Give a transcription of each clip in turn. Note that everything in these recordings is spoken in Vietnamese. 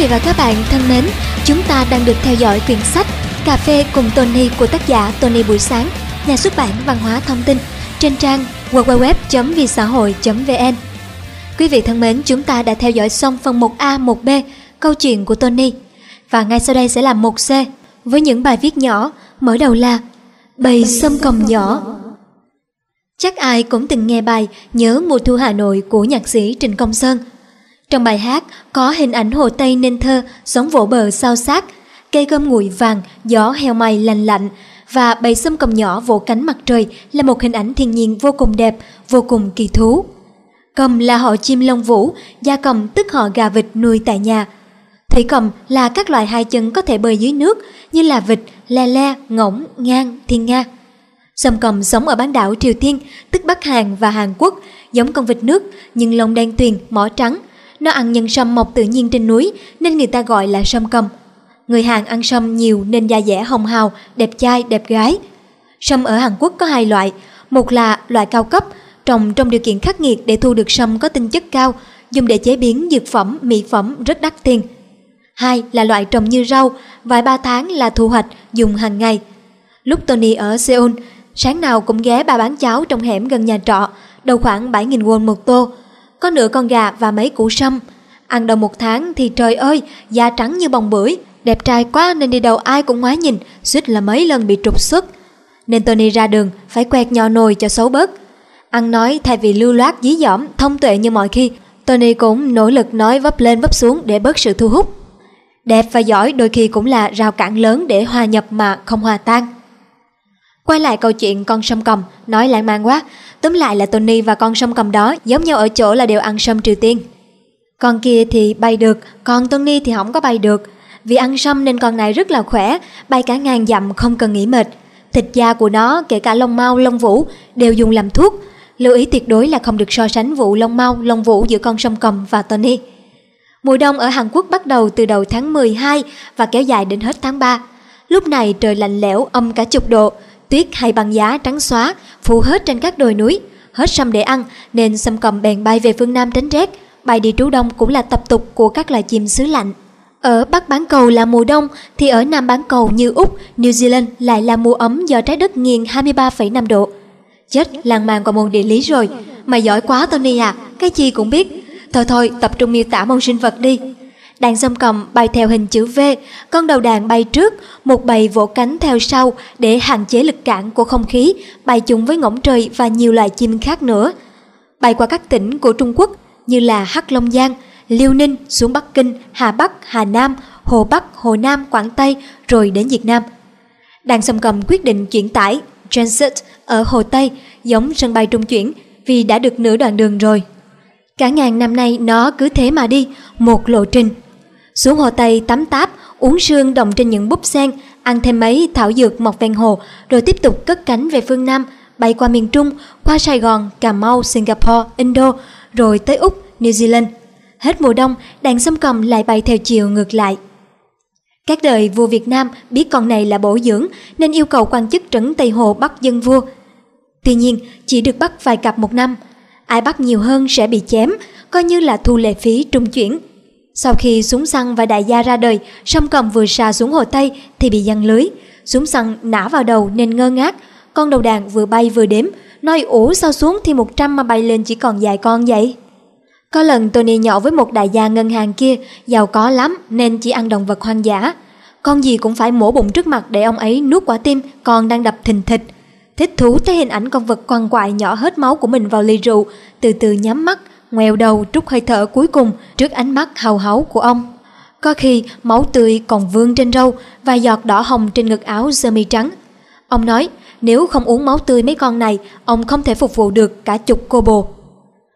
Quý vị và các bạn thân mến, chúng ta đang được theo dõi quyển sách Cà phê cùng Tony của tác giả Tony Buổi Sáng, nhà xuất bản Văn hóa Thông tin trên trang www.visahoi.vn. Quý vị thân mến, chúng ta đã theo dõi xong phần 1A, 1B, câu chuyện của Tony. Và ngay sau đây sẽ là 1C với những bài viết nhỏ, mở đầu là Bầy sâm còng nhỏ. Chắc ai cũng từng nghe bài Nhớ mùa thu Hà Nội của nhạc sĩ Trịnh Công Sơn – trong bài hát có hình ảnh hồ Tây nên thơ sống vỗ bờ sao sát, cây gom nguội vàng, gió heo may lành lạnh và bầy sâm cầm nhỏ vỗ cánh mặt trời là một hình ảnh thiên nhiên vô cùng đẹp, vô cùng kỳ thú. Cầm là họ chim lông vũ, da cầm tức họ gà vịt nuôi tại nhà. Thủy cầm là các loài hai chân có thể bơi dưới nước như là vịt, le le, ngỗng, ngang, thiên nga. Sâm cầm sống ở bán đảo Triều Tiên, tức Bắc Hàn và Hàn Quốc, giống con vịt nước nhưng lông đen tuyền, mỏ trắng, nó ăn nhân sâm mọc tự nhiên trên núi nên người ta gọi là sâm cầm. Người Hàn ăn sâm nhiều nên da dẻ hồng hào, đẹp trai, đẹp gái. Sâm ở Hàn Quốc có hai loại, một là loại cao cấp, trồng trong điều kiện khắc nghiệt để thu được sâm có tinh chất cao, dùng để chế biến dược phẩm, mỹ phẩm rất đắt tiền. Hai là loại trồng như rau, vài ba tháng là thu hoạch, dùng hàng ngày. Lúc Tony ở Seoul, sáng nào cũng ghé bà bán cháo trong hẻm gần nhà trọ, đầu khoảng 7.000 won một tô, có nửa con gà và mấy củ sâm. Ăn đầu một tháng thì trời ơi, da trắng như bông bưởi, đẹp trai quá nên đi đâu ai cũng ngoái nhìn, suýt là mấy lần bị trục xuất. Nên Tony ra đường phải quẹt nhỏ nồi cho xấu bớt. Ăn nói thay vì lưu loát dí dỏm, thông tuệ như mọi khi, Tony cũng nỗ lực nói vấp lên vấp xuống để bớt sự thu hút. Đẹp và giỏi đôi khi cũng là rào cản lớn để hòa nhập mà không hòa tan. Quay lại câu chuyện con sâm cầm, nói lãng mạn quá, tóm lại là Tony và con sâm cầm đó giống nhau ở chỗ là đều ăn sâm Triều Tiên. Con kia thì bay được, còn Tony thì không có bay được. Vì ăn sâm nên con này rất là khỏe, bay cả ngàn dặm không cần nghỉ mệt. Thịt da của nó, kể cả lông mau, lông vũ, đều dùng làm thuốc. Lưu ý tuyệt đối là không được so sánh vụ lông mau, lông vũ giữa con sâm cầm và Tony. Mùa đông ở Hàn Quốc bắt đầu từ đầu tháng 12 và kéo dài đến hết tháng 3. Lúc này trời lạnh lẽo âm cả chục độ, Tuyết hay băng giá trắng xóa, phủ hết trên các đồi núi. Hết sâm để ăn, nên sâm cầm bèn bay về phương Nam tránh rét. Bay đi trú đông cũng là tập tục của các loài chim xứ lạnh. Ở Bắc bán cầu là mùa đông, thì ở Nam bán cầu như Úc, New Zealand lại là mùa ấm do trái đất nghiêng 23,5 độ. Chết, làng màng qua môn địa lý rồi. Mày giỏi quá Tony à, cái chi cũng biết. Thôi thôi, tập trung miêu tả môn sinh vật đi. Đàn sông cầm bay theo hình chữ V, con đầu đàn bay trước, một bầy vỗ cánh theo sau để hạn chế lực cản của không khí, bay chung với ngỗng trời và nhiều loài chim khác nữa. Bay qua các tỉnh của Trung Quốc như là Hắc Long Giang, Liêu Ninh xuống Bắc Kinh, Hà Bắc, Hà Nam, Hồ Bắc, Hồ Nam, Quảng Tây rồi đến Việt Nam. Đàn sông cầm quyết định chuyển tải Transit ở Hồ Tây giống sân bay trung chuyển vì đã được nửa đoạn đường rồi. Cả ngàn năm nay nó cứ thế mà đi, một lộ trình xuống hồ Tây tắm táp, uống sương đồng trên những búp sen, ăn thêm mấy thảo dược mọc ven hồ, rồi tiếp tục cất cánh về phương Nam, bay qua miền Trung, qua Sài Gòn, Cà Mau, Singapore, Indo, rồi tới Úc, New Zealand. Hết mùa đông, đàn sâm cầm lại bay theo chiều ngược lại. Các đời vua Việt Nam biết con này là bổ dưỡng nên yêu cầu quan chức trấn Tây Hồ bắt dân vua. Tuy nhiên, chỉ được bắt vài cặp một năm. Ai bắt nhiều hơn sẽ bị chém, coi như là thu lệ phí trung chuyển. Sau khi súng săn và đại gia ra đời, sông cầm vừa xà xuống hồ Tây thì bị giăng lưới. Súng săn nã vào đầu nên ngơ ngác. Con đầu đàn vừa bay vừa đếm, nói ủ sao xuống thì 100 mà bay lên chỉ còn vài con vậy. Có lần Tony nhỏ với một đại gia ngân hàng kia, giàu có lắm nên chỉ ăn động vật hoang dã. Con gì cũng phải mổ bụng trước mặt để ông ấy nuốt quả tim còn đang đập thình thịch. Thích thú thấy hình ảnh con vật quằn quại nhỏ hết máu của mình vào ly rượu, từ từ nhắm mắt, ngoèo đầu trút hơi thở cuối cùng trước ánh mắt hào háo của ông. Có khi máu tươi còn vương trên râu và giọt đỏ hồng trên ngực áo sơ mi trắng. Ông nói nếu không uống máu tươi mấy con này, ông không thể phục vụ được cả chục cô bồ.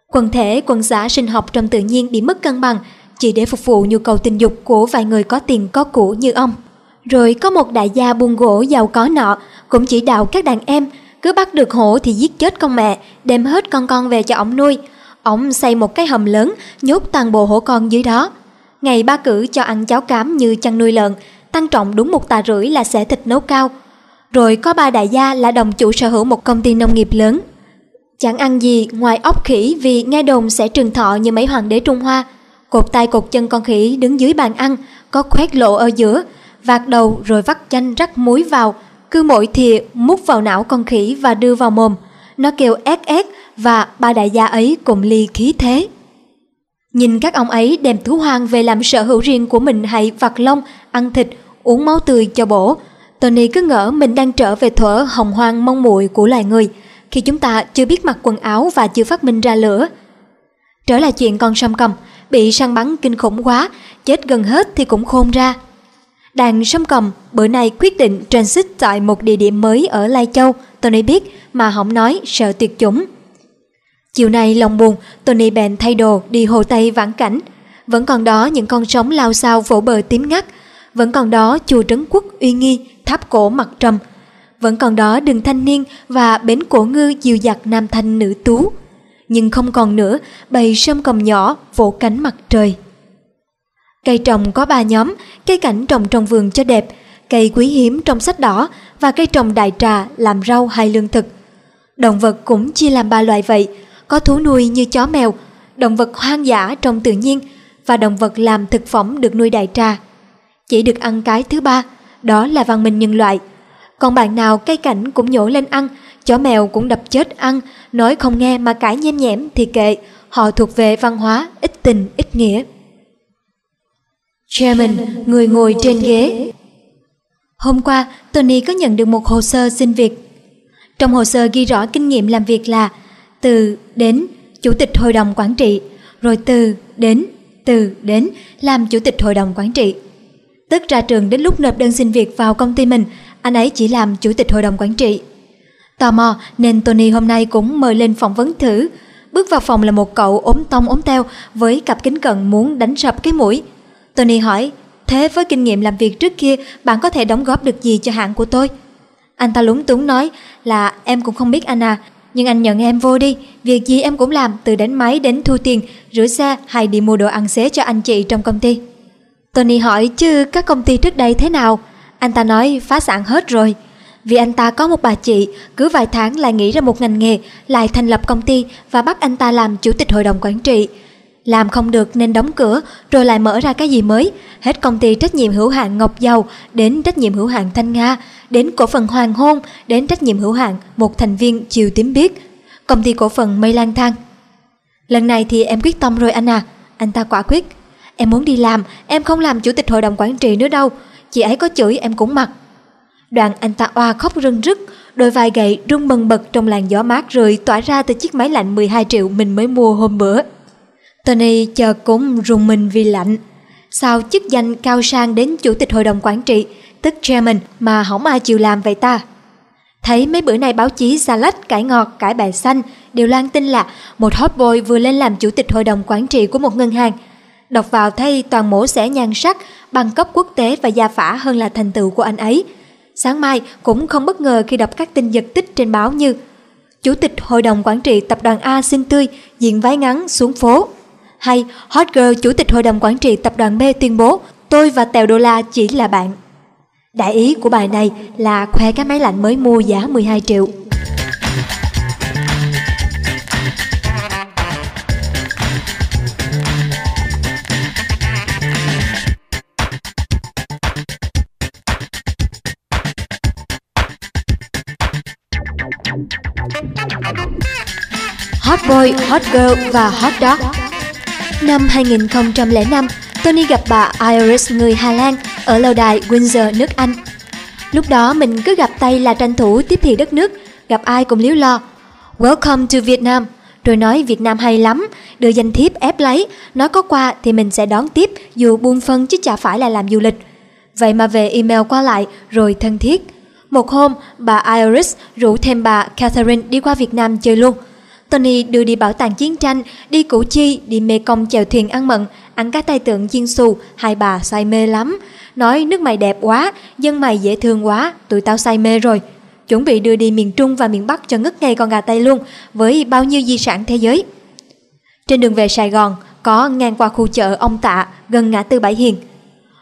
Quần thể, quần xã sinh học trong tự nhiên bị mất cân bằng chỉ để phục vụ nhu cầu tình dục của vài người có tiền có của như ông. Rồi có một đại gia buôn gỗ giàu có nọ cũng chỉ đạo các đàn em cứ bắt được hổ thì giết chết con mẹ, đem hết con con về cho ông nuôi, Ông xây một cái hầm lớn, nhốt toàn bộ hổ con dưới đó. Ngày ba cử cho ăn cháo cám như chăn nuôi lợn, tăng trọng đúng một tà rưỡi là sẽ thịt nấu cao. Rồi có ba đại gia là đồng chủ sở hữu một công ty nông nghiệp lớn. Chẳng ăn gì ngoài ốc khỉ vì nghe đồn sẽ trường thọ như mấy hoàng đế Trung Hoa. Cột tay cột chân con khỉ đứng dưới bàn ăn, có khoét lộ ở giữa, vạt đầu rồi vắt chanh rắc muối vào, cứ mỗi thìa múc vào não con khỉ và đưa vào mồm. Nó kêu ét ét và ba đại gia ấy cùng ly khí thế. Nhìn các ông ấy đem thú hoang về làm sở hữu riêng của mình hay vặt lông, ăn thịt, uống máu tươi cho bổ. Tony cứ ngỡ mình đang trở về thuở hồng hoang mong muội của loài người, khi chúng ta chưa biết mặc quần áo và chưa phát minh ra lửa. Trở lại chuyện con sâm cầm, bị săn bắn kinh khủng quá, chết gần hết thì cũng khôn ra. Đàn sâm cầm bữa nay quyết định transit tại một địa điểm mới ở Lai Châu, Tony biết mà không nói sợ tuyệt chủng. Chiều nay lòng buồn, Tony bèn thay đồ đi hồ Tây vãn cảnh. Vẫn còn đó những con sóng lao sao vỗ bờ tím ngắt. Vẫn còn đó chùa Trấn Quốc uy nghi, tháp cổ mặt trầm. Vẫn còn đó đường thanh niên và bến cổ ngư dìu dặt nam thanh nữ tú. Nhưng không còn nữa, bầy sâm cầm nhỏ vỗ cánh mặt trời. Cây trồng có ba nhóm, cây cảnh trồng trong vườn cho đẹp, cây quý hiếm trong sách đỏ và cây trồng đại trà làm rau hay lương thực. Động vật cũng chia làm ba loại vậy, có thú nuôi như chó mèo, động vật hoang dã trong tự nhiên và động vật làm thực phẩm được nuôi đại trà. Chỉ được ăn cái thứ ba, đó là văn minh nhân loại. Còn bạn nào cây cảnh cũng nhổ lên ăn, chó mèo cũng đập chết ăn, nói không nghe mà cãi nhem nhẽm thì kệ, họ thuộc về văn hóa ít tình ít nghĩa. Chairman, người ngồi trên ghế. Hôm qua, Tony có nhận được một hồ sơ xin việc. Trong hồ sơ ghi rõ kinh nghiệm làm việc là từ đến chủ tịch hội đồng quản trị, rồi từ đến từ đến làm chủ tịch hội đồng quản trị. Tức ra trường đến lúc nộp đơn xin việc vào công ty mình, anh ấy chỉ làm chủ tịch hội đồng quản trị. Tò mò nên Tony hôm nay cũng mời lên phỏng vấn thử. Bước vào phòng là một cậu ốm tông ốm teo với cặp kính cận muốn đánh sập cái mũi. Tony hỏi, thế với kinh nghiệm làm việc trước kia bạn có thể đóng góp được gì cho hãng của tôi? Anh ta lúng túng nói là em cũng không biết anna à, nhưng anh nhận em vô đi, việc gì em cũng làm, từ đánh máy đến thu tiền, rửa xe hay đi mua đồ ăn xế cho anh chị trong công ty. Tony hỏi chứ các công ty trước đây thế nào? Anh ta nói phá sản hết rồi. Vì anh ta có một bà chị, cứ vài tháng lại nghĩ ra một ngành nghề, lại thành lập công ty và bắt anh ta làm chủ tịch hội đồng quản trị. Làm không được nên đóng cửa, rồi lại mở ra cái gì mới. Hết công ty trách nhiệm hữu hạn Ngọc Dầu, đến trách nhiệm hữu hạn Thanh Nga, đến cổ phần Hoàng Hôn, đến trách nhiệm hữu hạn một thành viên Chiều Tím Biết, công ty cổ phần Mây Lang Thang. Lần này thì em quyết tâm rồi anh à, anh ta quả quyết. Em muốn đi làm, em không làm chủ tịch hội đồng quản trị nữa đâu, chị ấy có chửi em cũng mặc. Đoạn anh ta oa khóc rưng rức, đôi vai gậy rung bần bật trong làn gió mát rồi tỏa ra từ chiếc máy lạnh 12 triệu mình mới mua hôm bữa. Tony chờ cũng rùng mình vì lạnh. Sao chức danh cao sang đến chủ tịch hội đồng quản trị, tức chairman mà không ai chịu làm vậy ta? Thấy mấy bữa nay báo chí xà lách, cải ngọt, cải bài xanh đều lan tin là một hot boy vừa lên làm chủ tịch hội đồng quản trị của một ngân hàng. Đọc vào thấy toàn mổ xẻ nhan sắc, bằng cấp quốc tế và gia phả hơn là thành tựu của anh ấy. Sáng mai cũng không bất ngờ khi đọc các tin giật tích trên báo như Chủ tịch Hội đồng Quản trị Tập đoàn A xin tươi, diện váy ngắn xuống phố. Hay Hot Girl Chủ tịch Hội đồng Quản trị Tập đoàn B tuyên bố tôi và Tèo Đô La chỉ là bạn. Đại ý của bài này là khoe cái máy lạnh mới mua giá 12 triệu. Hot Boy, Hot Girl và Hot Dog Năm 2005, Tony gặp bà Iris người Hà Lan ở lâu đài Windsor, nước Anh. Lúc đó mình cứ gặp tay là tranh thủ tiếp thị đất nước, gặp ai cũng liếu lo. Welcome to Vietnam, rồi nói Việt Nam hay lắm, đưa danh thiếp ép lấy, nói có qua thì mình sẽ đón tiếp dù buôn phân chứ chả phải là làm du lịch. Vậy mà về email qua lại rồi thân thiết. Một hôm, bà Iris rủ thêm bà Catherine đi qua Việt Nam chơi luôn. Tony đưa đi bảo tàng chiến tranh, đi Củ Chi, đi Mê Công chèo thuyền ăn mận, ăn cá tay tượng chiên xù, hai bà say mê lắm. Nói nước mày đẹp quá, dân mày dễ thương quá, tụi tao say mê rồi. Chuẩn bị đưa đi miền Trung và miền Bắc cho ngất ngay con gà Tây luôn, với bao nhiêu di sản thế giới. Trên đường về Sài Gòn, có ngang qua khu chợ ông Tạ, gần ngã tư Bãi Hiền.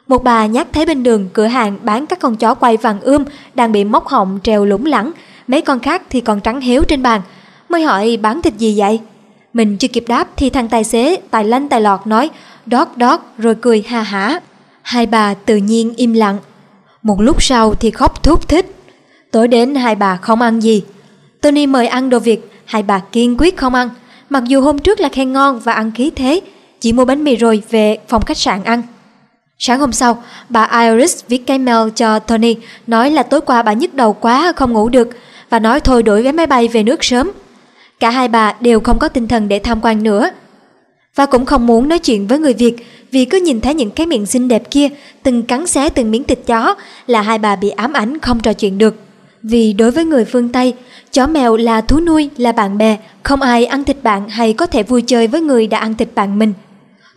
Một bà nhắc thấy bên đường cửa hàng bán các con chó quay vàng ươm đang bị móc họng treo lủng lẳng, mấy con khác thì còn trắng héo trên bàn. Mới hỏi bán thịt gì vậy? Mình chưa kịp đáp thì thằng tài xế tài lanh tài lọt nói đót đót rồi cười ha hả. Hai bà tự nhiên im lặng. Một lúc sau thì khóc thúc thích. Tối đến hai bà không ăn gì. Tony mời ăn đồ Việt, hai bà kiên quyết không ăn. Mặc dù hôm trước là khen ngon và ăn khí thế, chỉ mua bánh mì rồi về phòng khách sạn ăn. Sáng hôm sau, bà Iris viết cái mail cho Tony nói là tối qua bà nhức đầu quá không ngủ được và nói thôi đổi vé máy bay về nước sớm. Cả hai bà đều không có tinh thần để tham quan nữa. Và cũng không muốn nói chuyện với người Việt vì cứ nhìn thấy những cái miệng xinh đẹp kia từng cắn xé từng miếng thịt chó là hai bà bị ám ảnh không trò chuyện được. Vì đối với người phương Tây, chó mèo là thú nuôi, là bạn bè, không ai ăn thịt bạn hay có thể vui chơi với người đã ăn thịt bạn mình.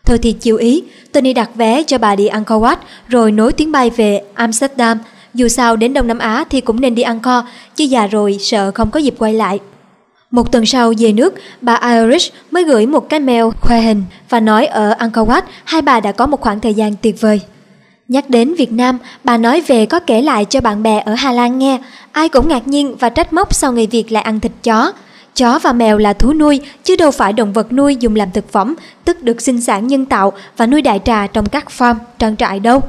Thôi thì chịu ý, Tony đặt vé cho bà đi Angkor Wat rồi nối chuyến bay về Amsterdam. Dù sao đến Đông Nam Á thì cũng nên đi Angkor, chứ già rồi sợ không có dịp quay lại. Một tuần sau về nước, bà Irish mới gửi một cái mail khoe hình và nói ở Angkor Wat hai bà đã có một khoảng thời gian tuyệt vời. Nhắc đến Việt Nam, bà nói về có kể lại cho bạn bè ở Hà Lan nghe, ai cũng ngạc nhiên và trách móc sau người Việt lại ăn thịt chó. Chó và mèo là thú nuôi, chứ đâu phải động vật nuôi dùng làm thực phẩm, tức được sinh sản nhân tạo và nuôi đại trà trong các farm, trang trại đâu.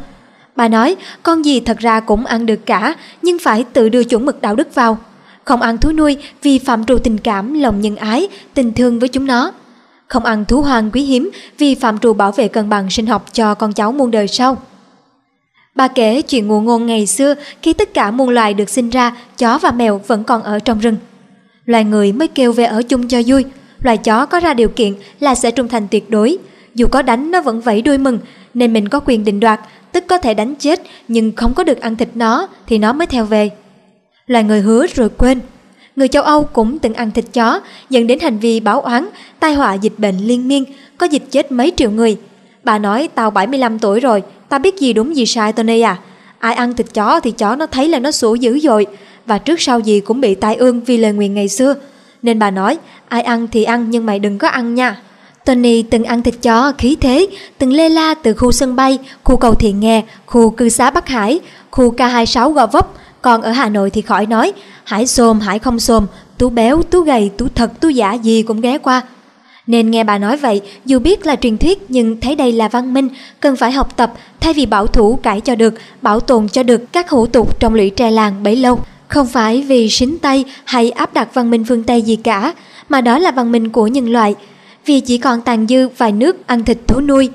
Bà nói, con gì thật ra cũng ăn được cả, nhưng phải tự đưa chuẩn mực đạo đức vào. Không ăn thú nuôi vì phạm trù tình cảm, lòng nhân ái, tình thương với chúng nó. Không ăn thú hoang quý hiếm vì phạm trù bảo vệ cân bằng sinh học cho con cháu muôn đời sau. Bà kể chuyện ngụ ngôn ngày xưa khi tất cả muôn loài được sinh ra, chó và mèo vẫn còn ở trong rừng. Loài người mới kêu về ở chung cho vui, loài chó có ra điều kiện là sẽ trung thành tuyệt đối. Dù có đánh nó vẫn vẫy đuôi mừng, nên mình có quyền định đoạt, tức có thể đánh chết nhưng không có được ăn thịt nó thì nó mới theo về. Loài người hứa rồi quên. Người châu Âu cũng từng ăn thịt chó, dẫn đến hành vi báo oán, tai họa dịch bệnh liên miên, có dịch chết mấy triệu người. Bà nói tao 75 tuổi rồi, tao biết gì đúng gì sai Tony à. Ai ăn thịt chó thì chó nó thấy là nó sủa dữ dội, và trước sau gì cũng bị tai ương vì lời nguyền ngày xưa. Nên bà nói, ai ăn thì ăn nhưng mày đừng có ăn nha. Tony từng ăn thịt chó khí thế, từng lê la từ khu sân bay, khu cầu thiện nghe, khu cư xá Bắc Hải, khu K26 Gò Vấp, còn ở Hà Nội thì khỏi nói, hải xôm, hải không xôm, tú béo, tú gầy, tú thật, tú giả gì cũng ghé qua. Nên nghe bà nói vậy, dù biết là truyền thuyết nhưng thấy đây là văn minh, cần phải học tập thay vì bảo thủ cải cho được, bảo tồn cho được các hủ tục trong lũy tre làng bấy lâu. Không phải vì xính Tây hay áp đặt văn minh phương Tây gì cả, mà đó là văn minh của nhân loại. Vì chỉ còn tàn dư vài nước ăn thịt thú nuôi.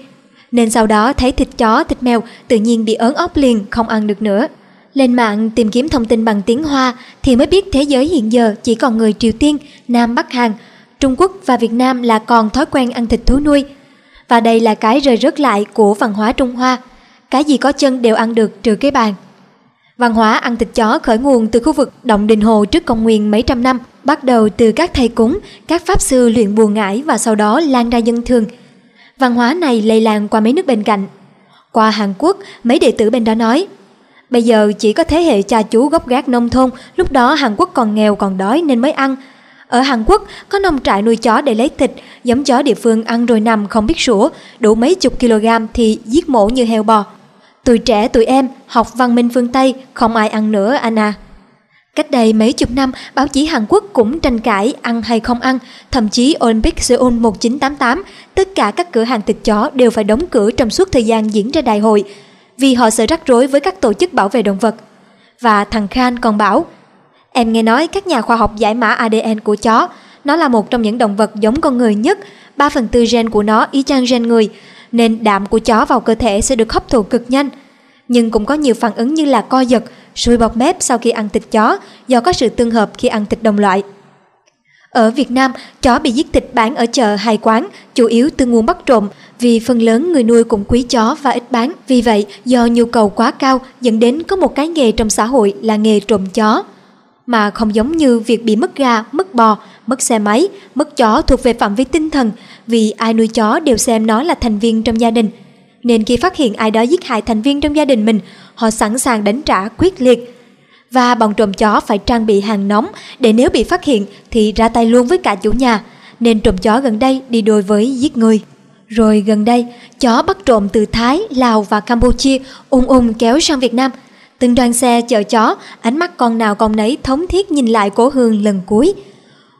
Nên sau đó thấy thịt chó, thịt mèo tự nhiên bị ớn ốc liền không ăn được nữa. Lên mạng tìm kiếm thông tin bằng tiếng Hoa thì mới biết thế giới hiện giờ chỉ còn người Triều Tiên, Nam Bắc Hàn, Trung Quốc và Việt Nam là còn thói quen ăn thịt thú nuôi. Và đây là cái rời rớt lại của văn hóa Trung Hoa. Cái gì có chân đều ăn được trừ cái bàn. Văn hóa ăn thịt chó khởi nguồn từ khu vực Động Đình Hồ trước công nguyên mấy trăm năm, bắt đầu từ các thầy cúng, các pháp sư luyện buồn ngải và sau đó lan ra dân thường. Văn hóa này lây lan qua mấy nước bên cạnh. Qua Hàn Quốc, mấy đệ tử bên đó nói – Bây giờ chỉ có thế hệ cha chú gốc gác nông thôn, lúc đó Hàn Quốc còn nghèo còn đói nên mới ăn. Ở Hàn Quốc có nông trại nuôi chó để lấy thịt, giống chó địa phương ăn rồi nằm không biết sủa, đủ mấy chục kg thì giết mổ như heo bò. Tuổi trẻ tụi em học văn minh phương Tây, không ai ăn nữa anh à. Cách đây mấy chục năm, báo chí Hàn Quốc cũng tranh cãi ăn hay không ăn, thậm chí Olympic Seoul 1988, tất cả các cửa hàng thịt chó đều phải đóng cửa trong suốt thời gian diễn ra đại hội vì họ sợ rắc rối với các tổ chức bảo vệ động vật. Và thằng Khan còn bảo, em nghe nói các nhà khoa học giải mã ADN của chó, nó là một trong những động vật giống con người nhất, 3 phần tư gen của nó y chang gen người, nên đạm của chó vào cơ thể sẽ được hấp thụ cực nhanh. Nhưng cũng có nhiều phản ứng như là co giật, sùi bọt mép sau khi ăn thịt chó do có sự tương hợp khi ăn thịt đồng loại. Ở Việt Nam, chó bị giết thịt bán ở chợ hay quán, chủ yếu từ nguồn bắt trộm, vì phần lớn người nuôi cũng quý chó và ít bán. Vì vậy, do nhu cầu quá cao dẫn đến có một cái nghề trong xã hội là nghề trộm chó. Mà không giống như việc bị mất gà, mất bò, mất xe máy, mất chó thuộc về phạm vi tinh thần, vì ai nuôi chó đều xem nó là thành viên trong gia đình. Nên khi phát hiện ai đó giết hại thành viên trong gia đình mình, họ sẵn sàng đánh trả quyết liệt và bọn trộm chó phải trang bị hàng nóng để nếu bị phát hiện thì ra tay luôn với cả chủ nhà, nên trộm chó gần đây đi đôi với giết người. Rồi gần đây, chó bắt trộm từ Thái, Lào và Campuchia ung ung kéo sang Việt Nam. Từng đoàn xe chở chó, ánh mắt con nào con nấy thống thiết nhìn lại cố hương lần cuối.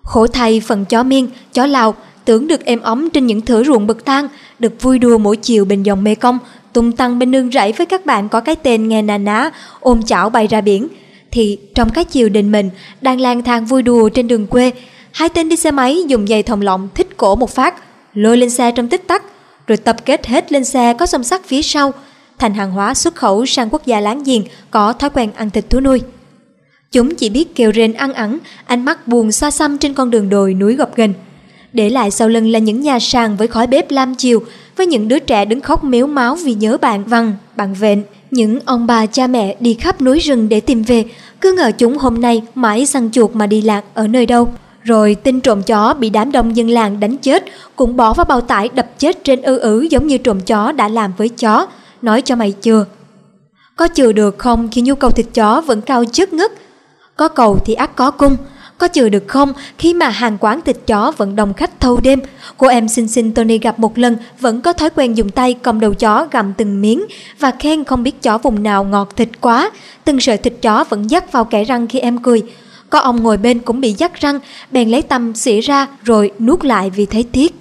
Khổ thay phần chó miên, chó Lào, tưởng được êm ấm trên những thửa ruộng bậc thang, được vui đùa mỗi chiều bên dòng Mê Công, tung tăng bên nương rẫy với các bạn có cái tên nghe nà ná, ôm chảo bay ra biển, thì trong cái chiều đình mình đang lang thang vui đùa trên đường quê, hai tên đi xe máy dùng dây thòng lọng thích cổ một phát, lôi lên xe trong tích tắc, rồi tập kết hết lên xe có song sắt phía sau, thành hàng hóa xuất khẩu sang quốc gia láng giềng có thói quen ăn thịt thú nuôi. Chúng chỉ biết kêu rên ăn ẳng, ánh mắt buồn xa xăm trên con đường đồi núi gập ghềnh. Để lại sau lưng là những nhà sàn với khói bếp lam chiều, với những đứa trẻ đứng khóc mếu máu vì nhớ bạn văn bạn vện. Những ông bà cha mẹ đi khắp núi rừng để tìm về, cứ ngờ chúng hôm nay mãi săn chuột mà đi lạc ở nơi đâu. Rồi tin trộm chó bị đám đông dân làng đánh chết, cũng bỏ vào bao tải đập chết trên ư ử giống như trộm chó đã làm với chó. Nói cho mày chưa? Có chừa được không khi nhu cầu thịt chó vẫn cao chất ngất? Có cầu thì ắt có cung, có chừa được không khi mà hàng quán thịt chó vẫn đông khách thâu đêm? Cô em xinh xinh Tony gặp một lần vẫn có thói quen dùng tay cầm đầu chó gặm từng miếng và khen không biết chó vùng nào ngọt thịt quá. Từng sợi thịt chó vẫn dắt vào kẻ răng khi em cười. Có ông ngồi bên cũng bị dắt răng, bèn lấy tâm xỉ ra rồi nuốt lại vì thấy tiếc.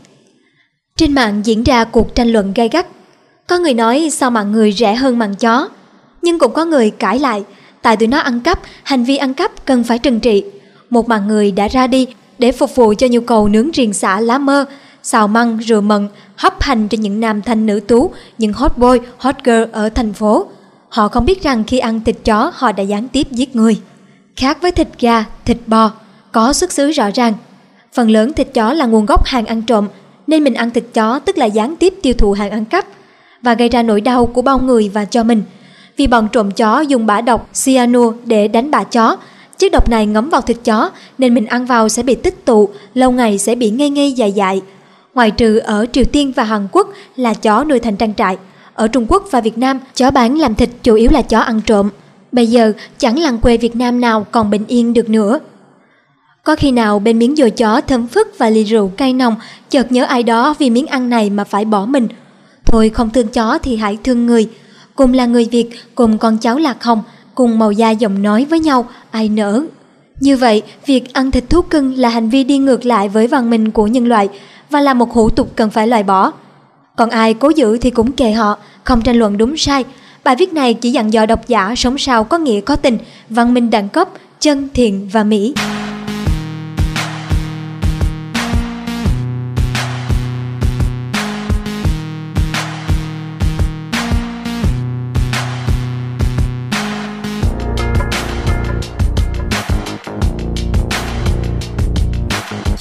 Trên mạng diễn ra cuộc tranh luận gay gắt. Có người nói sao mạng người rẻ hơn mạng chó. Nhưng cũng có người cãi lại, tại tụi nó ăn cắp, hành vi ăn cắp cần phải trừng trị một mạng người đã ra đi để phục vụ cho nhu cầu nướng riêng xả lá mơ, xào măng, rửa mận, hấp hành cho những nam thanh nữ tú, những hot boy, hot girl ở thành phố. Họ không biết rằng khi ăn thịt chó họ đã gián tiếp giết người. Khác với thịt gà, thịt bò, có xuất xứ rõ ràng. Phần lớn thịt chó là nguồn gốc hàng ăn trộm, nên mình ăn thịt chó tức là gián tiếp tiêu thụ hàng ăn cắp và gây ra nỗi đau của bao người và cho mình. Vì bọn trộm chó dùng bã độc cyanur để đánh bả chó Chất độc này ngấm vào thịt chó nên mình ăn vào sẽ bị tích tụ, lâu ngày sẽ bị ngây ngây dài dại. Ngoài trừ ở Triều Tiên và Hàn Quốc là chó nuôi thành trang trại, ở Trung Quốc và Việt Nam chó bán làm thịt chủ yếu là chó ăn trộm. Bây giờ chẳng làng quê Việt Nam nào còn bình yên được nữa. Có khi nào bên miếng dồi chó thơm phức và ly rượu cay nồng chợt nhớ ai đó vì miếng ăn này mà phải bỏ mình. Thôi không thương chó thì hãy thương người. Cùng là người Việt, cùng con cháu lạc hồng, cùng màu da giọng nói với nhau, ai nỡ. Như vậy, việc ăn thịt thú cưng là hành vi đi ngược lại với văn minh của nhân loại và là một hủ tục cần phải loại bỏ. Còn ai cố giữ thì cũng kệ họ, không tranh luận đúng sai. Bài viết này chỉ dặn dò độc giả sống sao có nghĩa có tình, văn minh đẳng cấp, chân, thiện và mỹ.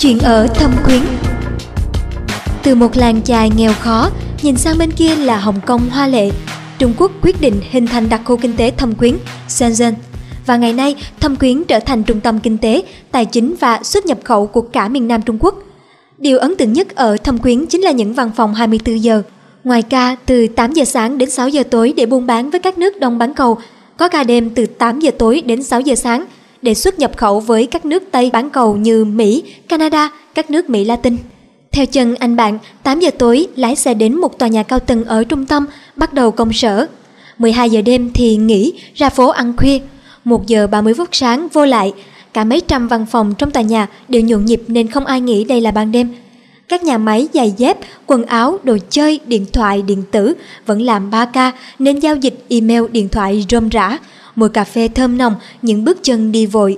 Chuyện ở Thâm Quyến Từ một làng chài nghèo khó, nhìn sang bên kia là Hồng Kông hoa lệ, Trung Quốc quyết định hình thành đặc khu kinh tế Thâm Quyến, Shenzhen. Và ngày nay, Thâm Quyến trở thành trung tâm kinh tế, tài chính và xuất nhập khẩu của cả miền Nam Trung Quốc. Điều ấn tượng nhất ở Thâm Quyến chính là những văn phòng 24 giờ. Ngoài ca từ 8 giờ sáng đến 6 giờ tối để buôn bán với các nước đông bán cầu, có ca đêm từ 8 giờ tối đến 6 giờ sáng – để xuất nhập khẩu với các nước Tây bán cầu như Mỹ, Canada, các nước Mỹ Latin. Theo chân anh bạn, 8 giờ tối lái xe đến một tòa nhà cao tầng ở trung tâm, bắt đầu công sở. 12 giờ đêm thì nghỉ, ra phố ăn khuya. 1 giờ 30 phút sáng vô lại, cả mấy trăm văn phòng trong tòa nhà đều nhộn nhịp nên không ai nghĩ đây là ban đêm. Các nhà máy giày dép, quần áo, đồ chơi, điện thoại, điện tử vẫn làm 3K nên giao dịch email điện thoại rôm rã, mùi cà phê thơm nồng, những bước chân đi vội.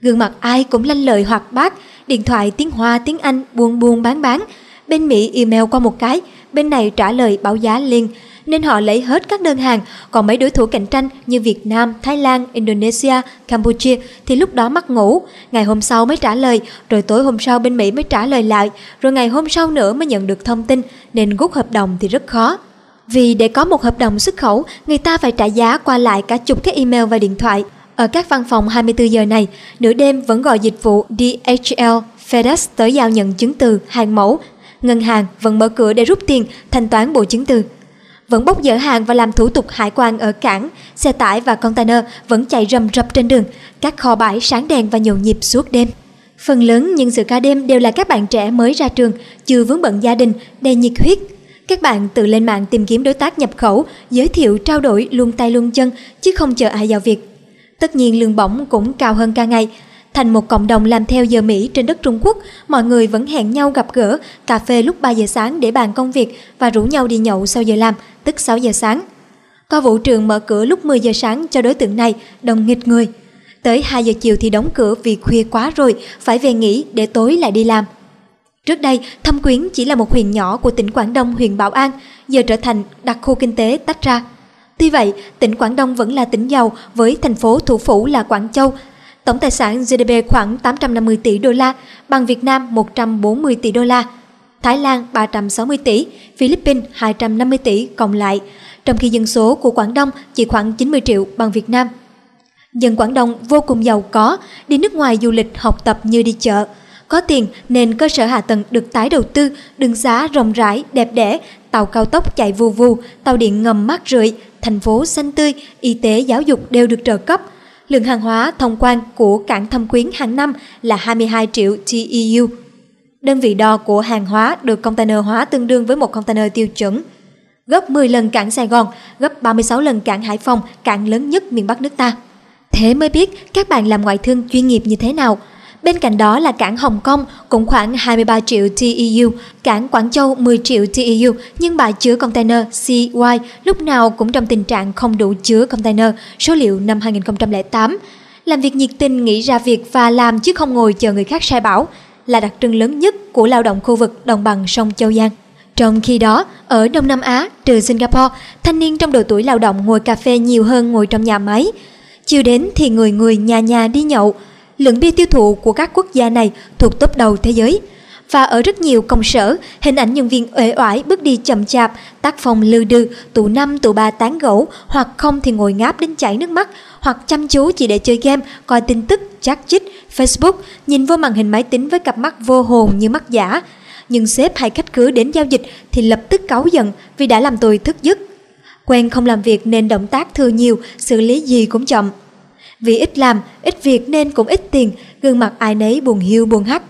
Gương mặt ai cũng lanh lợi hoạt bát, điện thoại tiếng Hoa, tiếng Anh buôn buôn bán bán. Bên Mỹ email qua một cái, bên này trả lời báo giá liền, nên họ lấy hết các đơn hàng, còn mấy đối thủ cạnh tranh như Việt Nam, Thái Lan, Indonesia, Campuchia thì lúc đó mắc ngủ, ngày hôm sau mới trả lời, rồi tối hôm sau bên Mỹ mới trả lời lại, rồi ngày hôm sau nữa mới nhận được thông tin, nên gút hợp đồng thì rất khó. Vì để có một hợp đồng xuất khẩu, người ta phải trả giá qua lại cả chục cái email và điện thoại. Ở các văn phòng 24 giờ này, nửa đêm vẫn gọi dịch vụ DHL, FedEx tới giao nhận chứng từ, hàng mẫu. Ngân hàng vẫn mở cửa để rút tiền, thanh toán bộ chứng từ. Vẫn bốc dỡ hàng và làm thủ tục hải quan ở cảng, xe tải và container vẫn chạy rầm rập trên đường, các kho bãi sáng đèn và nhộn nhịp suốt đêm. Phần lớn những sự ca đêm đều là các bạn trẻ mới ra trường, chưa vướng bận gia đình, đầy nhiệt huyết, các bạn tự lên mạng tìm kiếm đối tác nhập khẩu, giới thiệu trao đổi luôn tay luôn chân chứ không chờ ai giao việc. Tất nhiên lương bổng cũng cao hơn ca ngày. Thành một cộng đồng làm theo giờ Mỹ trên đất Trung Quốc, mọi người vẫn hẹn nhau gặp gỡ cà phê lúc 3 giờ sáng để bàn công việc và rủ nhau đi nhậu sau giờ làm, tức 6 giờ sáng. Có vũ trường mở cửa lúc 10 giờ sáng cho đối tượng này, đồng nghịch người. Tới 2 giờ chiều thì đóng cửa vì khuya quá rồi, phải về nghỉ để tối lại đi làm. Trước đây, Thâm Quyến chỉ là một huyện nhỏ của tỉnh Quảng Đông huyện Bảo An, giờ trở thành đặc khu kinh tế tách ra. Tuy vậy, tỉnh Quảng Đông vẫn là tỉnh giàu với thành phố thủ phủ là Quảng Châu. Tổng tài sản GDP khoảng 850 tỷ đô la, bằng Việt Nam 140 tỷ đô la, Thái Lan 360 tỷ, Philippines 250 tỷ cộng lại, trong khi dân số của Quảng Đông chỉ khoảng 90 triệu bằng Việt Nam. Dân Quảng Đông vô cùng giàu có, đi nước ngoài du lịch học tập như đi chợ. Có tiền nên cơ sở hạ tầng được tái đầu tư, đường xá rộng rãi, đẹp đẽ, tàu cao tốc chạy vù vù, tàu điện ngầm mát rượi, thành phố xanh tươi, y tế giáo dục đều được trợ cấp. Lượng hàng hóa thông quan của cảng Thâm Quyến hàng năm là 22 triệu TEU. Đơn vị đo của hàng hóa được container hóa tương đương với một container tiêu chuẩn. Gấp 10 lần cảng Sài Gòn, gấp 36 lần cảng Hải Phòng, cảng lớn nhất miền Bắc nước ta. Thế mới biết các bạn làm ngoại thương chuyên nghiệp như thế nào – Bên cạnh đó là cảng Hồng Kông cũng khoảng 23 triệu TEU, cảng Quảng Châu 10 triệu TEU nhưng bãi chứa container CY lúc nào cũng trong tình trạng không đủ chứa container, số liệu năm 2008. Làm việc nhiệt tình nghĩ ra việc và làm chứ không ngồi chờ người khác sai bảo là đặc trưng lớn nhất của lao động khu vực đồng bằng sông Châu Giang. Trong khi đó, ở Đông Nam Á, trừ Singapore, thanh niên trong độ tuổi lao động ngồi cà phê nhiều hơn ngồi trong nhà máy. Chiều đến thì người người nhà nhà đi nhậu, lượng bia tiêu thụ của các quốc gia này thuộc top đầu thế giới. Và ở rất nhiều công sở, hình ảnh nhân viên uể oải bước đi chậm chạp, tác phong lư đư, tụ năm tụ ba tán gẫu, hoặc không thì ngồi ngáp đến chảy nước mắt, hoặc chăm chú chỉ để chơi game, coi tin tức, chat chít, Facebook, nhìn vô màn hình máy tính với cặp mắt vô hồn như mắt giả. Nhưng sếp hay khách cứ đến giao dịch thì lập tức cáu giận vì đã làm tôi thức giấc. Quen không làm việc nên động tác thừa nhiều, xử lý gì cũng chậm. Vì ít làm, ít việc nên cũng ít tiền, gương mặt ai nấy buồn hiu buồn hắt.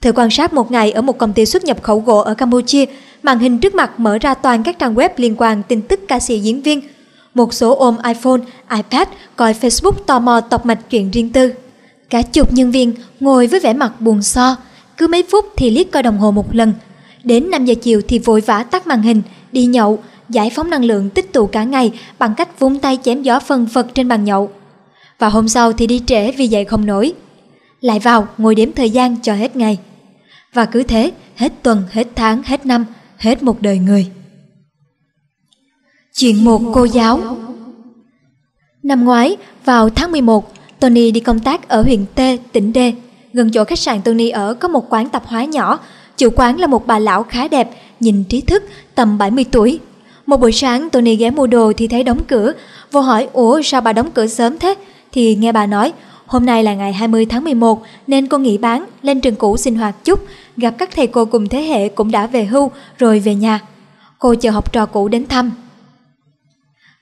Thử quan sát một ngày ở một công ty xuất nhập khẩu gỗ ở Campuchia, màn hình trước mặt mở ra toàn các trang web liên quan tin tức ca sĩ diễn viên. Một số ôm iPhone, iPad, coi Facebook tò mò tọc mạch chuyện riêng tư. Cả chục nhân viên ngồi với vẻ mặt buồn so, cứ mấy phút thì liếc coi đồng hồ một lần. Đến 5 giờ chiều thì vội vã tắt màn hình, đi nhậu, giải phóng năng lượng tích tụ cả ngày bằng cách vung tay chém gió phân phật trên bàn nhậu và hôm sau thì đi trễ vì dậy không nổi. Lại vào ngồi đếm thời gian cho hết ngày. Và cứ thế, hết tuần, hết tháng, hết năm, hết một đời người. Chuyện một cô giáo Năm ngoái, vào tháng 11, Tony đi công tác ở huyện T, tỉnh D. Gần chỗ khách sạn Tony ở có một quán tạp hóa nhỏ. Chủ quán là một bà lão khá đẹp, nhìn trí thức, tầm 70 tuổi. Một buổi sáng Tony ghé mua đồ thì thấy đóng cửa. Vô hỏi, ủa sao bà đóng cửa sớm thế? Thì nghe bà nói hôm nay là ngày 20 tháng 11 nên cô nghỉ bán lên trường cũ sinh hoạt chút, gặp các thầy cô cùng thế hệ cũng đã về hưu rồi về nhà. Cô chờ học trò cũ đến thăm.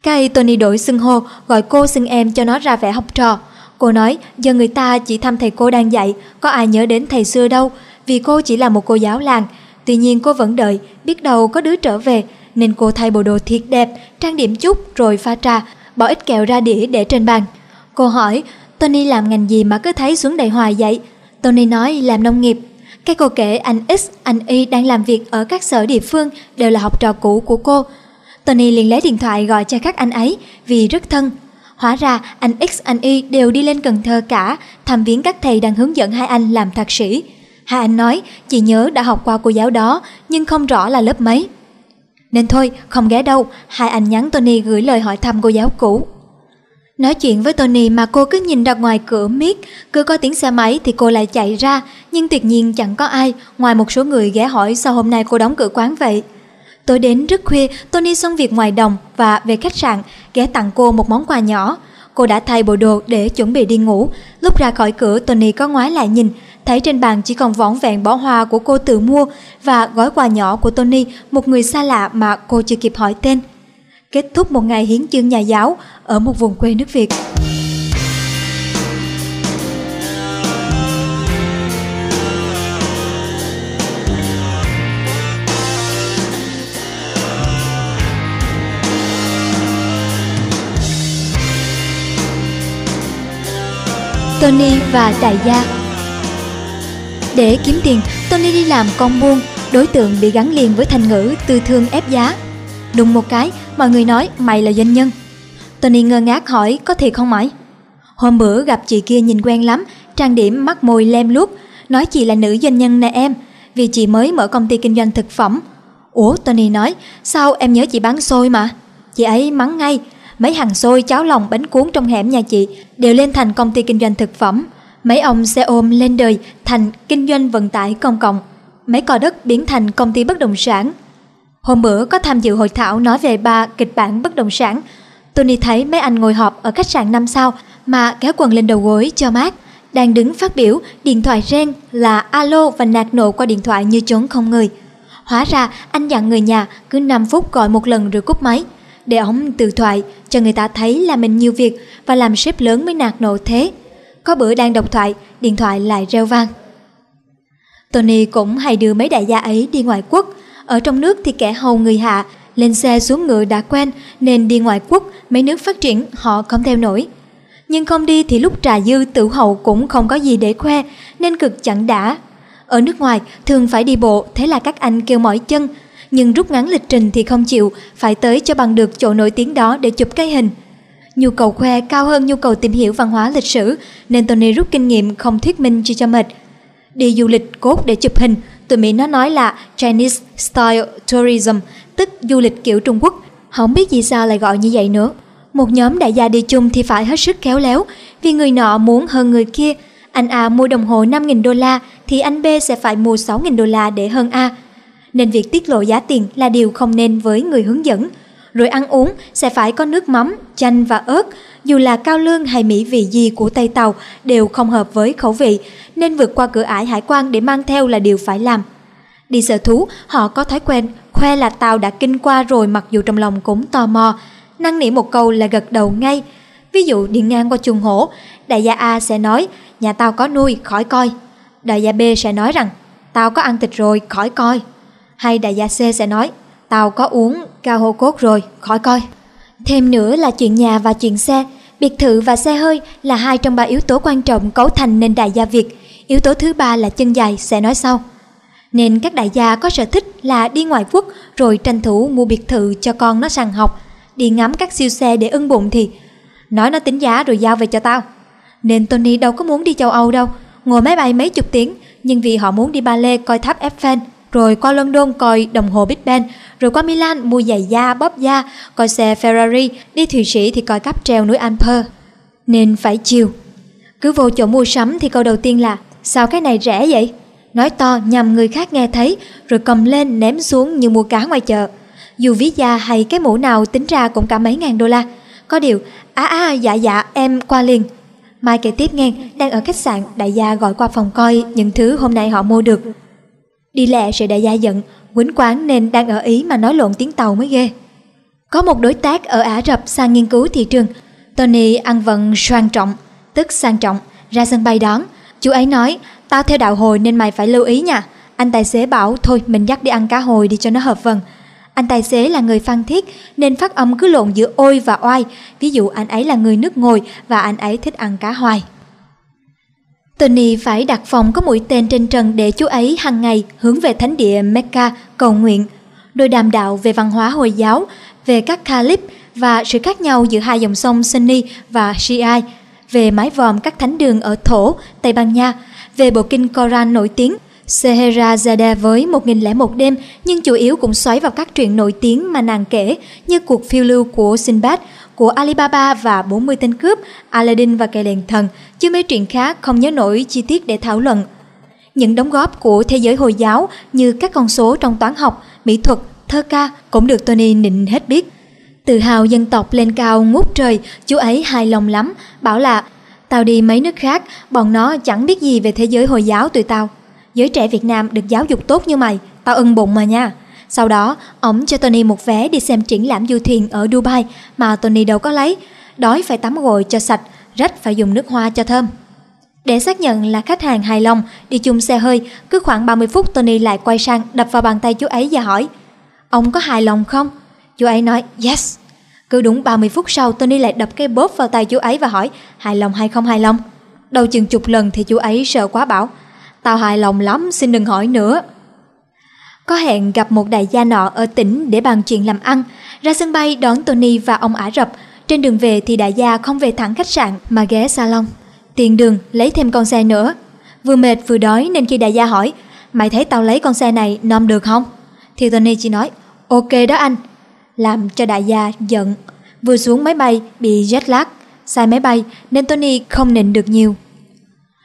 Cây Tony đổi xưng hô, gọi cô xưng em cho nó ra vẻ học trò. Cô nói, giờ người ta chỉ thăm thầy cô đang dạy, có ai nhớ đến thầy xưa đâu, vì cô chỉ là một cô giáo làng. Tuy nhiên cô vẫn đợi, biết đâu có đứa trở về, nên cô thay bộ đồ thiệt đẹp, trang điểm chút rồi pha trà, bỏ ít kẹo ra đĩa để trên bàn. Cô hỏi, Tony làm ngành gì mà cứ thấy xuống đầy hoài vậy? Tony nói làm nông nghiệp. Cái cô kể anh X, anh Y đang làm việc ở các sở địa phương đều là học trò cũ của cô. Tony liền lấy điện thoại gọi cho các anh ấy vì rất thân. Hóa ra anh X, anh Y đều đi lên Cần Thơ cả, thăm viếng các thầy đang hướng dẫn hai anh làm thạc sĩ. Hai anh nói, chị nhớ đã học qua cô giáo đó, nhưng không rõ là lớp mấy. Nên thôi, không ghé đâu, hai anh nhắn Tony gửi lời hỏi thăm cô giáo cũ. Nói chuyện với Tony mà cô cứ nhìn ra ngoài cửa miết, cứ có tiếng xe máy thì cô lại chạy ra, nhưng tuyệt nhiên chẳng có ai, ngoài một số người ghé hỏi sao hôm nay cô đóng cửa quán vậy. Tối đến rất khuya, Tony xong việc ngoài đồng và về khách sạn, ghé tặng cô một món quà nhỏ. Cô đã thay bộ đồ để chuẩn bị đi ngủ. Lúc ra khỏi cửa, Tony có ngoái lại nhìn, thấy trên bàn chỉ còn vỏn vẹn bó hoa của cô tự mua và gói quà nhỏ của Tony, một người xa lạ mà cô chưa kịp hỏi tên kết thúc một ngày hiến chương nhà giáo ở một vùng quê nước Việt. Tony và đại gia Để kiếm tiền, Tony đi làm con buôn, đối tượng bị gắn liền với thành ngữ tư thương ép giá. Đùng một cái, mọi người nói mày là doanh nhân. Tony ngơ ngác hỏi có thiệt không mày? Hôm bữa gặp chị kia nhìn quen lắm, trang điểm mắt môi lem luốc, nói chị là nữ doanh nhân nè em, vì chị mới mở công ty kinh doanh thực phẩm. Ủa Tony nói, sao em nhớ chị bán xôi mà? Chị ấy mắng ngay, mấy hàng xôi, cháo lòng, bánh cuốn trong hẻm nhà chị đều lên thành công ty kinh doanh thực phẩm. Mấy ông xe ôm lên đời thành kinh doanh vận tải công cộng. Mấy cò đất biến thành công ty bất động sản. Hôm bữa có tham dự hội thảo nói về ba kịch bản bất động sản. Tony thấy mấy anh ngồi họp ở khách sạn năm sao mà kéo quần lên đầu gối cho mát. Đang đứng phát biểu, điện thoại reng là alo và nạt nộ qua điện thoại như trốn không người. Hóa ra anh dặn người nhà cứ 5 phút gọi một lần rồi cúp máy để ông từ thoại cho người ta thấy là mình nhiều việc và làm sếp lớn mới nạt nộ thế. Có bữa đang đọc thoại, điện thoại lại reo vang. Tony cũng hay đưa mấy đại gia ấy đi ngoại quốc. Ở trong nước thì kẻ hầu người hạ, lên xe xuống ngựa đã quen nên đi ngoại quốc mấy nước phát triển họ không theo nổi. Nhưng không đi thì lúc trà dư tử hậu cũng không có gì để khoe nên cực chẳng đã. Ở nước ngoài thường phải đi bộ thế là các anh kêu mỏi chân nhưng rút ngắn lịch trình thì không chịu, phải tới cho bằng được chỗ nổi tiếng đó để chụp cái hình. Nhu cầu khoe cao hơn nhu cầu tìm hiểu văn hóa lịch sử, nên Tony rút kinh nghiệm không thuyết minh chi cho mệt. Đi du lịch cốt để chụp hình, tụi Mỹ nó nói là Chinese Style Tourism, tức du lịch kiểu Trung Quốc. Không biết vì sao lại gọi như vậy nữa. Một nhóm đại gia đi chung thì phải hết sức khéo léo, vì người nọ muốn hơn người kia. Anh A mua đồng hồ 5.000 đô la thì anh B sẽ phải mua 6.000 đô la để hơn A nên việc tiết lộ giá tiền là điều không nên với người hướng dẫn. Rồi ăn uống sẽ phải có nước mắm, chanh và ớt, dù là cao lương hay mỹ vị gì của Tây Tàu đều không hợp với khẩu vị, nên vượt qua cửa ải hải quan để mang theo là điều phải làm. Đi sở thú, họ có thói quen khoe là tàu đã kinh qua rồi mặc dù trong lòng cũng tò mò, Năng nỉ một câu là gật đầu ngay. Ví dụ đi ngang qua chuồng hổ, đại gia A sẽ nói nhà tao có nuôi, khỏi coi. Đại gia B sẽ nói rằng tao có ăn thịt rồi, khỏi coi. Hay đại gia C sẽ nói, tao có uống cao hô cốt rồi, khỏi coi. Thêm nữa là chuyện nhà và chuyện xe. Biệt thự và xe hơi là hai trong ba yếu tố quan trọng cấu thành nên đại gia Việt. Yếu tố thứ ba là chân dài sẽ nói sau. Nên các đại gia có sở thích là đi ngoại quốc rồi tranh thủ mua biệt thự cho con nó sàng học, đi ngắm các siêu xe để ưng bụng thì nói nó tính giá rồi giao về cho tao. Nên Tony đâu có muốn đi châu Âu đâu, ngồi máy bay mấy chục tiếng, nhưng vì họ muốn đi ba lê coi tháp Eiffel rồi qua London coi đồng hồ Big Ben, rồi qua Milan mua giày da, bóp da, coi xe Ferrari, đi Thụy Sĩ thì coi cáp treo núi Alper. Nên phải chiều. Cứ vô chỗ mua sắm thì câu đầu tiên là sao cái này rẻ vậy? Nói to nhằm người khác nghe thấy, rồi cầm lên ném xuống như mua cá ngoài chợ. Dù ví da hay cái mũ nào tính ra cũng cả mấy ngàn đô la. Có điều, á à, à dạ dạ em qua liền. Mai kể tiếp nghe, đang ở khách sạn, đại gia gọi qua phòng coi những thứ hôm nay họ mua được. Đi lẹ sẽ đại gia giận, quýnh quán nên đang ở Ý mà nói lộn tiếng Tàu mới ghê. Có một đối tác ở Ả Rập sang nghiên cứu thị trường. Tony ăn vận sang trọng, tức sang trọng, ra sân bay đón. Chú ấy nói, tao theo đạo hồi nên mày phải lưu ý nha. Anh tài xế bảo thôi mình dắt đi ăn cá hồi đi cho nó hợp vần. Anh tài xế là người phan thiết nên phát âm cứ lộn giữa ôi và oai. Ví dụ anh ấy là người nước ngồi và anh ấy thích ăn cá hoài. Tony phải đặt phòng có mũi tên trên trần để chú ấy hàng ngày hướng về thánh địa Mecca cầu nguyện. Đôi đàm đạo về văn hóa Hồi giáo, về các Caliph và sự khác nhau giữa hai dòng sông Sunni và Shiite, về mái vòm các thánh đường ở Thổ, Tây Ban Nha, về bộ kinh Koran nổi tiếng Scheherazade với 1001 đêm nhưng chủ yếu cũng xoáy vào các truyện nổi tiếng mà nàng kể như cuộc phiêu lưu của Sinbad, của Alibaba và 40 tên cướp, Aladdin và cây đèn thần, chứ mấy chuyện khác không nhớ nổi chi tiết để thảo luận. Những đóng góp của thế giới Hồi giáo như các con số trong toán học, mỹ thuật, thơ ca cũng được Tony nịnh hết biết. Tự hào dân tộc lên cao ngút trời, chú ấy hài lòng lắm, bảo là Tao đi mấy nước khác, bọn nó chẳng biết gì về thế giới Hồi giáo tụi tao. Giới trẻ Việt Nam được giáo dục tốt như mày, tao ưng bụng mà nha. Sau đó, ổng cho Tony một vé đi xem triển lãm du thuyền ở Dubai mà Tony đâu có lấy. Đói phải tắm gội cho sạch, rách phải dùng nước hoa cho thơm. Để xác nhận là khách hàng hài lòng, đi chung xe hơi, cứ khoảng 30 phút Tony lại quay sang đập vào bàn tay chú ấy và hỏi Ông có hài lòng không? Chú ấy nói yes. Cứ đúng 30 phút sau Tony lại đập cái bóp vào tay chú ấy và hỏi hài lòng hay không hài lòng? Đầu chừng chục lần thì chú ấy sợ quá bảo Tao hài lòng lắm xin đừng hỏi nữa có hẹn gặp một đại gia nọ ở tỉnh để bàn chuyện làm ăn. Ra sân bay đón Tony và ông Ả Rập. Trên đường về thì đại gia không về thẳng khách sạn mà ghé salon. Tiền đường, lấy thêm con xe nữa. Vừa mệt vừa đói nên khi đại gia hỏi, Mày thấy tao lấy con xe này nom được không? Thì Tony chỉ nói, Ok đó anh. Làm cho đại gia giận. Vừa xuống máy bay bị jet lag, Sai máy bay nên Tony không nịnh được nhiều.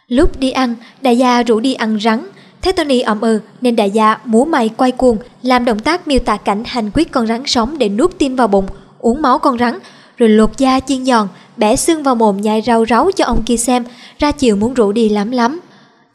Lúc đi ăn, đại gia rủ đi ăn rắn Thấy Tony ậm ừ nên đại gia múa mày quay cuồng Làm động tác miêu tả cảnh hành quyết con rắn sống để nuốt tim vào bụng Uống máu con rắn Rồi lột da chiên giòn Bẻ xương vào mồm nhai rau ráu cho ông kia xem Ra chiều muốn rủ đi lắm lắm.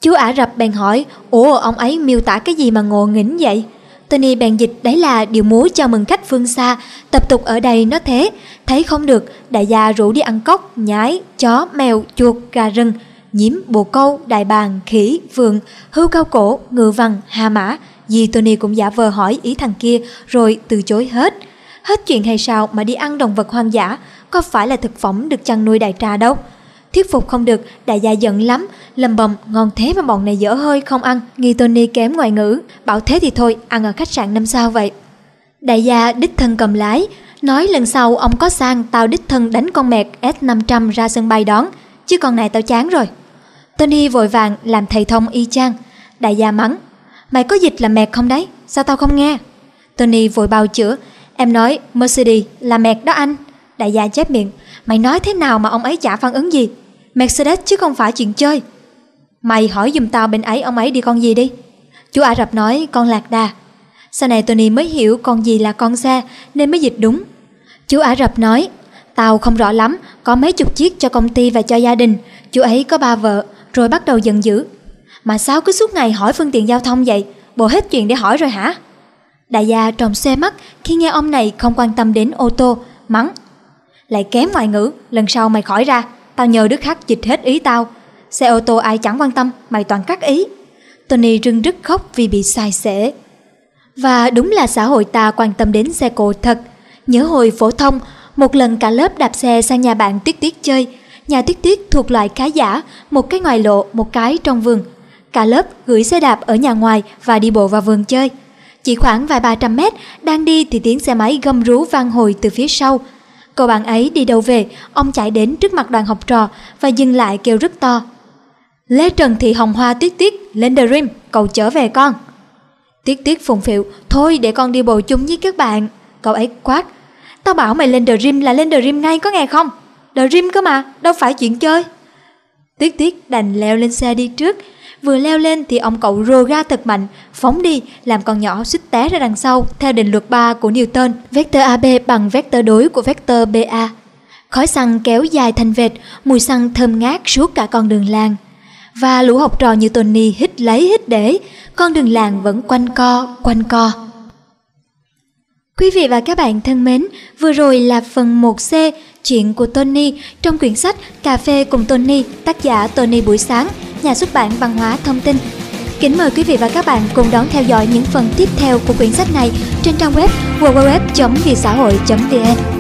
Chú Ả Rập bèn hỏi Ủa ông ấy miêu tả cái gì mà ngộ nghĩnh vậy? Tony bèn dịch đấy là điều múa chào mừng khách phương xa Tập tục ở đây nó thế. Thấy không được Đại gia rủ đi ăn cốc, nhái, chó, mèo, chuột, gà rừng nhiễm bồ câu, đại bàng, khỉ, vườn, hưu cao cổ, ngựa vằn, hà mã. Dì Tony cũng giả vờ hỏi ý thằng kia Rồi từ chối hết. Hết chuyện hay sao mà đi ăn động vật hoang dã Có phải là thực phẩm được chăn nuôi đại trà đâu? Thuyết phục không được, đại gia giận lắm, lầm bầm ngon thế mà bọn này dở hơi không ăn, nghi Tony kém ngoại ngữ, bảo thế thì thôi, ăn ở khách sạn năm sao vậy. Đại gia đích thân cầm lái, nói lần sau ông có sang tao đích thân đánh con mẹt S500 ra sân bay đón, chứ con này tao chán rồi. Tony vội vàng làm thầy thông y chang, đại gia mắng, mày có dịch là mẹt không đấy, sao tao không nghe? Tony vội bào chữa, em nói Mercedes là mẹt đó anh. Đại gia chép miệng, mày nói thế nào mà ông ấy chả phản ứng gì? Mercedes chứ không phải chuyện chơi. Mày hỏi giùm tao bên ấy ông ấy đi con gì đi. Chú Ả Rập nói con lạc đà. Sau này Tony mới hiểu con gì là con xe nên mới dịch đúng. Chú Ả Rập nói, tao không rõ lắm, có mấy chục chiếc cho công ty và cho gia đình. Chú ấy có ba vợ, rồi bắt đầu giận dữ. Mà sao cứ suốt ngày hỏi phương tiện giao thông vậy? Bộ hết chuyện để hỏi rồi hả? Đại gia trồng xe mắt khi nghe ông này không quan tâm đến ô tô, mắng. Lại kém ngoại ngữ, lần sau mày khỏi ra, Tao nhờ đức khác dịch hết ý tao Xe ô tô ai chẳng quan tâm Mày toàn cắt ý Tony rưng rức khóc vì bị sai sẻ Và đúng là xã hội ta quan tâm đến xe cộ thật Nhớ hồi phổ thông một lần cả lớp đạp xe sang nhà bạn Tuyết Tuyết chơi Nhà Tuyết Tuyết thuộc loại khá giả Một cái ngoài lộ, một cái trong vườn Cả lớp gửi xe đạp ở nhà ngoài Và đi bộ vào vườn chơi Chỉ khoảng vài ba trăm mét Đang đi thì tiếng xe máy gầm rú vang hồi từ phía sau Cậu bạn ấy đi đâu về, ông chạy đến trước mặt đoàn học trò và dừng lại kêu rất to. Lê Trần Thị Hồng Hoa tuyết tuyết, lên the rim, cậu trở về con. Tuyết tuyết phùng phịu, thôi để con đi bộ chung với các bạn. Cậu ấy quát, tao bảo mày lên the dream là lên the dream ngay có nghe không? The dream cơ mà, đâu phải chuyện chơi. Tuyết tuyết đành leo lên xe đi trước, Vừa leo lên thì ông cậu rồ ra thật mạnh, phóng đi, làm con nhỏ suýt té ra đằng sau theo định luật 3 của Newton, vector AB bằng vector đối của vector BA. Khói xăng kéo dài thành vệt, mùi xăng thơm ngát suốt cả con đường làng. Và lũ học trò như Tony hít lấy hít để, con đường làng vẫn quanh co, quanh co. Quý vị và các bạn thân mến, vừa rồi là phần 1C chuyện của Tony trong quyển sách Cà phê cùng Tony, tác giả Tony Buổi Sáng, nhà xuất bản văn hóa thông tin. Kính mời quý vị và các bạn cùng đón theo dõi những phần tiếp theo của quyển sách này trên trang web www.vietsahoi.vn.